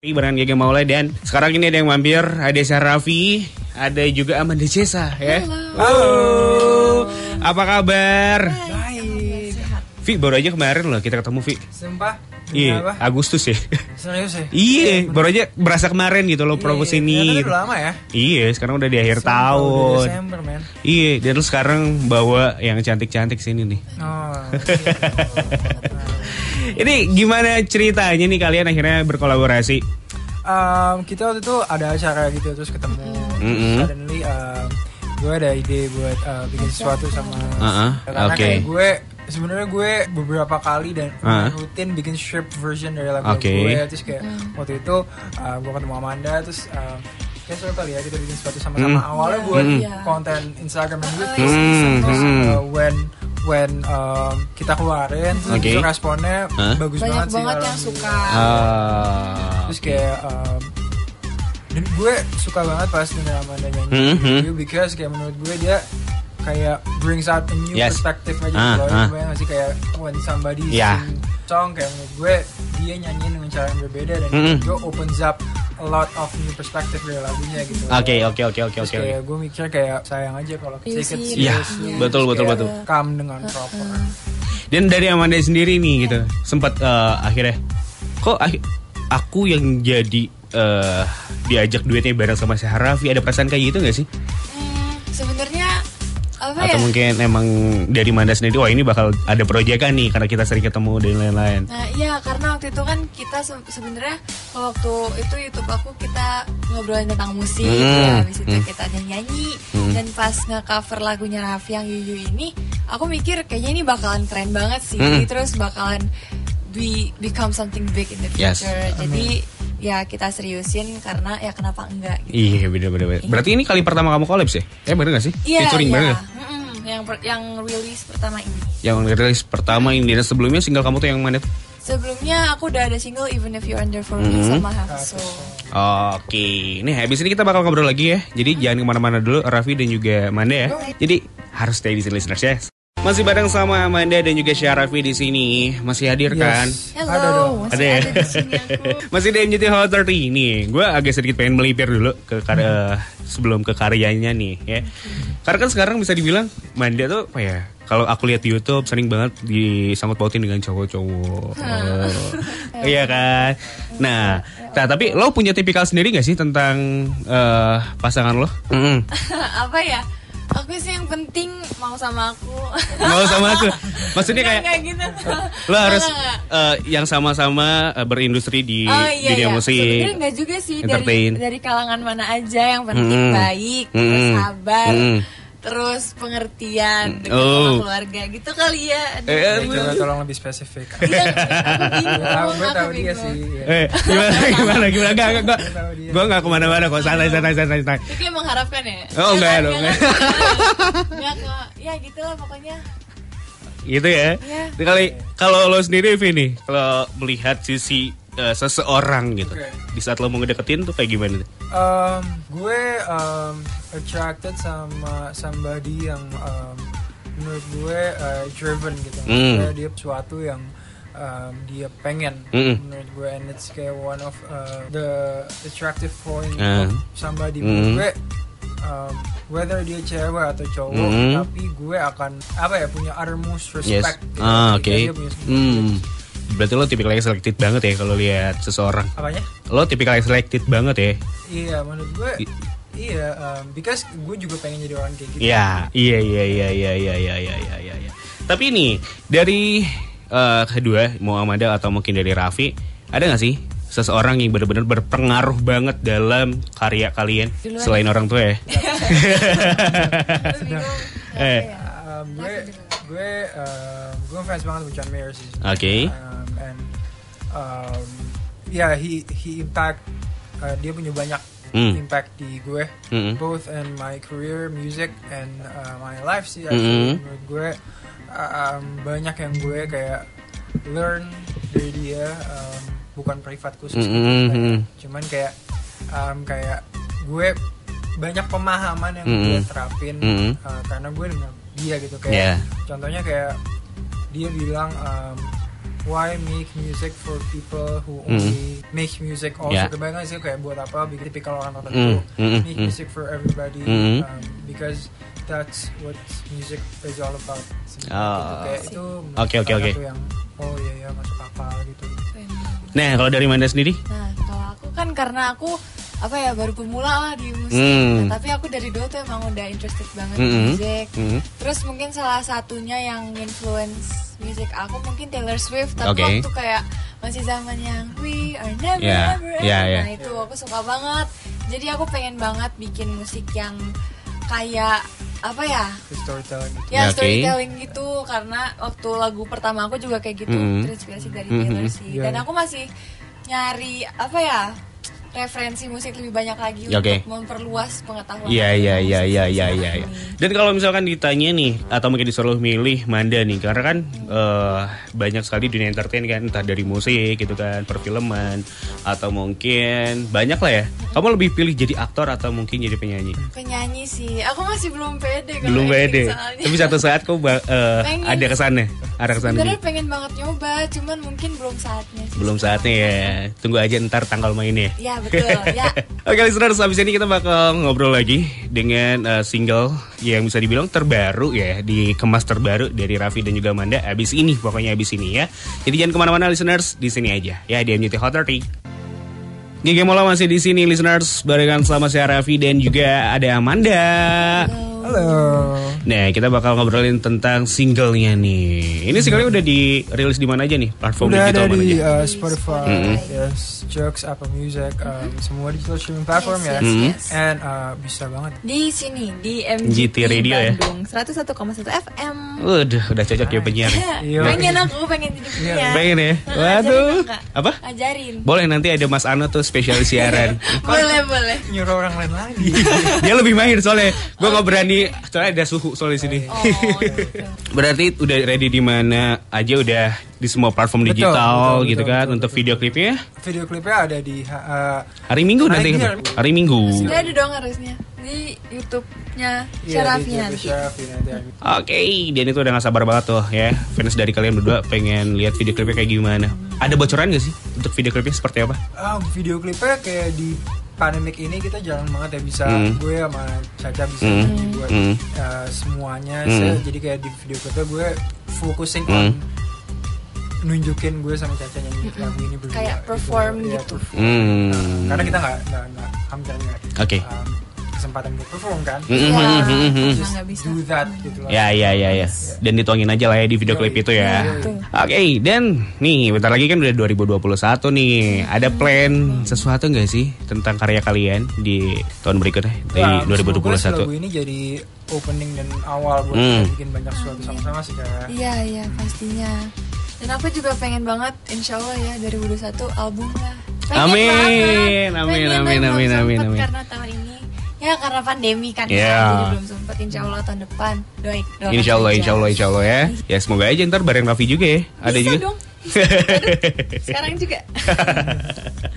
Barengan Gege Maulai dan sekarang ini ada yang mampir Ada Syarafi Ada juga Amanda Cesa ya Halo Apa kabar? Baik. Vi baru aja kemarin loh kita ketemu Vi Sumpah? Iya? Agustus ya Serius ya? Iya baru aja berasa kemarin gitu loh Iya, ternyata ini udah lama ya? Iya sekarang udah di akhir Sumpah, tahun Desember, men. Iya dan lu sekarang bawa yang cantik-cantik sini nih Oh, Ini gimana ceritanya nih kalian akhirnya berkolaborasi? um, kita waktu itu ada acara gitu terus ketemu Mm-mm. suddenly um, gue ada ide buat uh, bikin sesuatu sama Uh-uh, karena oke. kayak gue sebenarnya gue beberapa kali dan Uh-uh. rutin bikin strip version dari lagu Oke. gue terus kayak waktu itu uh, gue ketemu Amanda terus um, kayak seru kali ya kita bikin sesuatu sama-sama Mm. awalnya buat Mm. konten Instagram dan YouTube Hmm, terus hmm. uh, when when um, kita keluarin terus Oke. itu responnya Hah? bagus banyak banget sih banget yang alhamdulillah. suka Ah, terus kayak um, dan gue suka banget pas denger Amanda nyanyi Hmm, hmm. review because kayak menurut gue dia kayak brings out a new Yes. perspective aja Ah, gitu ah. Gue nggak sih kayak when somebody Yeah. sing song kayak menurut gue dia nyanyiin dengan cara yang berbeda dan Hmm. gue opens up a lot of new perspective dari lagunya gitu Oke oke oke oke oke. kayak gue mikir kayak sayang aja kalau Iya sedikit sih, Iya, betul, terus betul, kayak betul. Come dengan proper Dan dari Amanda sendiri nih gitu, sempat eh, akhirnya kok aku yang jadi eh, diajak duetnya bareng sama Syahrafi ada perasaan kayak gitu gak sih? Hmm, sebenarnya apa Atau ya mungkin emang dari Manda sendiri, wah ini bakal ada proyekan nih karena kita sering ketemu dan lain-lain. Nah iya karena waktu itu kan kita se- sebenarnya waktu itu YouTube aku kita ngobrolin tentang musik Hmm, ya habis itu hmm. kita nyanyi Hmm. dan pas nge-cover lagunya Raffi yang Yuyu ini aku mikir kayaknya ini bakalan keren banget sih Hmm. terus bakalan be become something big in the Yes. future jadi ya kita seriusin karena ya kenapa enggak gitu. Iya bener-bener. Berarti ini kali pertama kamu collab sih? Eh bener gak sih? Iya, Featuring iya. bareng ya? Mm-mm, yang per- yang rilis pertama ini. Yang rilis pertama ini dan sebelumnya single kamu tuh yang mana? tuh? Sebelumnya aku udah ada single Even If You're Under For Me Mhm. sama Hafizo. Oke, nih habis ini kita bakal ngobrol lagi ya. Jadi jangan ke mana-mana dulu, Raffi dan juga Amanda ya. Jadi harus stay di sini listeners ya. Masih bareng sama Amanda dan juga Syarafi di sini. Masih hadir kan? Yes. Hello, Ada dong. masih Ada ya? ada di sini aku. Masih di MGT Hot 30 nih. Gue agak sedikit pengen melipir dulu ke karya sebelum ke karyanya nih ya. Karena kan sekarang bisa dibilang Manda tuh apa ya? Kalau aku lihat di YouTube sering banget disangkut pautin dengan cowok-cowok. Oh, iya kan? Nah, nah, tapi lo punya tipikal sendiri gak sih tentang eh, pasangan lo? Mm. apa ya? Aku sih yang penting mau sama aku. Mau sama aku? Maksudnya kayak Enggak, gitu. lo harus Enggak, enggak. eh, yang sama-sama eh, berindustri di Oh iya dunia iya. musik. Sebenarnya enggak juga sih entertain. dari dari kalangan mana aja yang penting Mm-mm. baik, terus Mm-mm. sabar, Mm-mm. Terus pengertian dekat Oh. sama keluarga gitu kali ya. Aduh. Eh, Jadi coba tolong lebih spesifik Iya, aku bingung, gue tahu gue aku tahu dia sih ya. Eh, gimana gimana gimana gak gak gak gue gak ke mana-mana kok santai santai santai santai. Itu yang mengharapkan ya? Oh, enggak Jangan, dong. jangan. Enggak kok. Ya gitu lah pokoknya. Gitu ya. Iya. Nah, Kali kalau lo sendiri Vini, kalau melihat sisi eh, seseorang gitu, Oke. di saat lo mau ngedeketin tuh kayak gimana? Um, gue um, attracted sama somebody yang um, menurut gue uh, driven gitu. Hmm. Maksudnya dia sesuatu yang um, dia pengen Mm-mm. menurut gue and it's kayak one of uh, the attractive point Ah. of somebody Mm. menurut gue um, whether dia cewek atau cowok Mm. tapi gue akan apa ya punya uttermost Yes. respect gitu. Ah, oke. dia punya sesuatu. Berarti lo tipikalnya selected banget ya kalau lihat seseorang. apanya Lo tipikalnya selected banget ya. iya menurut gue I- iya um, because gue juga pengen jadi orang kayak gitu Iya, iya, iya, iya, iya, iya, iya, iya, iya, iya, iya. Tapi ini dari eh, kedua, mau Amanda atau mungkin dari Raffi, ada nggak sih seseorang yang benar-benar berpengaruh banget dalam karya kalian Duluan. selain orang tua ya? Eh. Ya? Um, gue gue um, gue fans banget sama John Mayer sih. Oke. Um, and um, yeah, he he impact uh, dia punya banyak Hmm. impact di gue, Mm-mm. both in my career, music, and uh, my life sih. Mm-mm. actually. Menurut gue um, banyak yang gue kayak learn dari dia, um, bukan privat khusus. gitu, Mm-mm. kayak- cuman kayak um, kayak gue banyak pemahaman yang Mm-mm. gue terapin Mm-mm. uh, karena gue dengan dia gitu kayak Yeah. contohnya kayak dia bilang um, why make music for people who only make music also Yeah. kebanyakan sih kayak buat apa bikin tipikal orang tertentu Mm, mm, mm, make mm. music for everybody Mm. um, because that's what music is all about sebenarnya Oh. kayak itu Oke, oke, oke. oh iya ya masuk akal gitu Nah, kalau dari Manda sendiri? Nah, kalau aku kan karena aku apa ya baru pemula lah di musik. Hmm. Nah, tapi aku dari dulu tuh emang udah interested banget Mm-mm. di musik. Mm. Terus mungkin salah satunya yang influence musik aku mungkin Taylor Swift. Tapi Oke. waktu kayak masih zaman yang We Are Never Yeah, Ever yeah, yeah. Nah itu aku suka banget. Jadi aku pengen banget bikin musik yang kayak apa ya? storytelling gitu Ya Oke. storytelling gitu karena waktu lagu pertama aku juga kayak gitu Mhm. terinspirasi dari Mhm. Taylor sih Iya. dan aku masih nyari apa ya referensi musik lebih banyak lagi Ya, oke. untuk memperluas pengetahuan. Iya iya iya iya iya iya. iya. ini. Dan kalau misalkan ditanya nih atau mungkin disuruh milih Manda nih karena kan eh, banyak sekali dunia entertain kan entah dari musik gitu kan, perfilman atau mungkin banyak lah ya. Kamu lebih pilih jadi aktor atau mungkin jadi penyanyi? Penyanyi sih, aku masih belum pede. kalau Belum pede. soalnya. Tapi satu saat kau ba- eh, ada ke sana, ada ke sana Sebenarnya pengen banget nyoba, cuman mungkin belum saatnya. sih. Belum saatnya ya. Tunggu aja ntar tanggal mainnya. Ya betul, ya. Oke listeners, habis ini kita bakal ngobrol lagi dengan uh, single yang bisa dibilang terbaru ya Dikemas terbaru dari Raffi dan juga Amanda Abis ini, pokoknya abis ini ya Jadi jangan ke mana-mana listeners, di sini aja ya di MJT Hot 30 Gigi Mola masih di sini listeners barengan sama saya Raffi dan juga ada Amanda. halo Nah, kita bakal ngobrolin tentang singlenya nih. Ini singlenya udah dirilis di mana aja nih? Platform udah digital ada mana di aja? uh, Spotify, Mm-hmm. yes, Jokes, Apple Music, um, semua digital streaming platform Yes, ya, yes, yes. and uh, bisa banget. Di sini di MGT MGT Radio ya? Bandung 101,1 FM. Udah, udah cocok ya penyiar. Iya. pengen aku pengen jadi Iya, penyiar. Pengen ya? Nah, Waduh. ajarin. Apa? Ajarin. Boleh nanti ada Mas Ano tuh spesialis siaran. boleh boleh. Nyuruh orang lain lagi. Dia lebih mahir soalnya. Gue nggak berani soalnya ada suhu soalnya di sini. Oh, gitu. Berarti udah ready di mana aja udah di semua platform Betul, digital betul, gitu betul, kan betul, untuk betul, video klipnya Video klipnya ada di uh, hari Minggu Hari nanti hari- hari Minggu. Sudah ada dong harusnya di YouTube-nya iya, di Syarafi nanti. Syarafi ada. Oke, dan itu udah gak sabar banget tuh ya Fans dari kalian berdua pengen lihat video klipnya kayak gimana Ada bocoran gak sih untuk video klipnya seperti apa? Ah, video klipnya kayak di pandemik ini kita jarang banget ya bisa Hmm. gue sama Caca bisa Hmm. nyanyi buat Hmm. uh, semuanya Hmm. Saya- jadi kayak di video klipnya gue fokusing Hmm. on nunjukin gue sama Caca nyanyi lagu ini berdua Kayak perform Iya, gitu. perform. Hmm. Nah, karena kita nggak nggak nggak hampir nggak Oke. um, kesempatan buat perform kan Hmm, Iya, hmm, hmm, hmm, hmm. just nggak bisa. do that gitu loh Ya ya ya ya. Dan dituangin aja lah ya di video klip itu ya. Betul. Oke, dan nih bentar lagi kan udah 2021 nih. Ada plan sesuatu nggak sih tentang karya kalian di tahun berikutnya di Ya, semoga sih 2021? lagu ini jadi opening dan awal buat Hmm. kita bikin banyak sesuatu sama-sama sih kayak Iya iya pastinya. Dan aku juga pengen banget Insya Allah ya 2021 album lah. Pengen Amin, banget. amin, Pengen, amin, tapi amin, belum amin, sempet amin. Karena tahun ini ya karena pandemi kan ya, jadi belum sempat Insya Allah tahun depan. Doain. doakan Insya Allah, insya Allah, insya Allah ya. Ya semoga aja ntar bareng Raffi juga ya. Ada Bisa juga. dong. Aduh, Sekarang juga.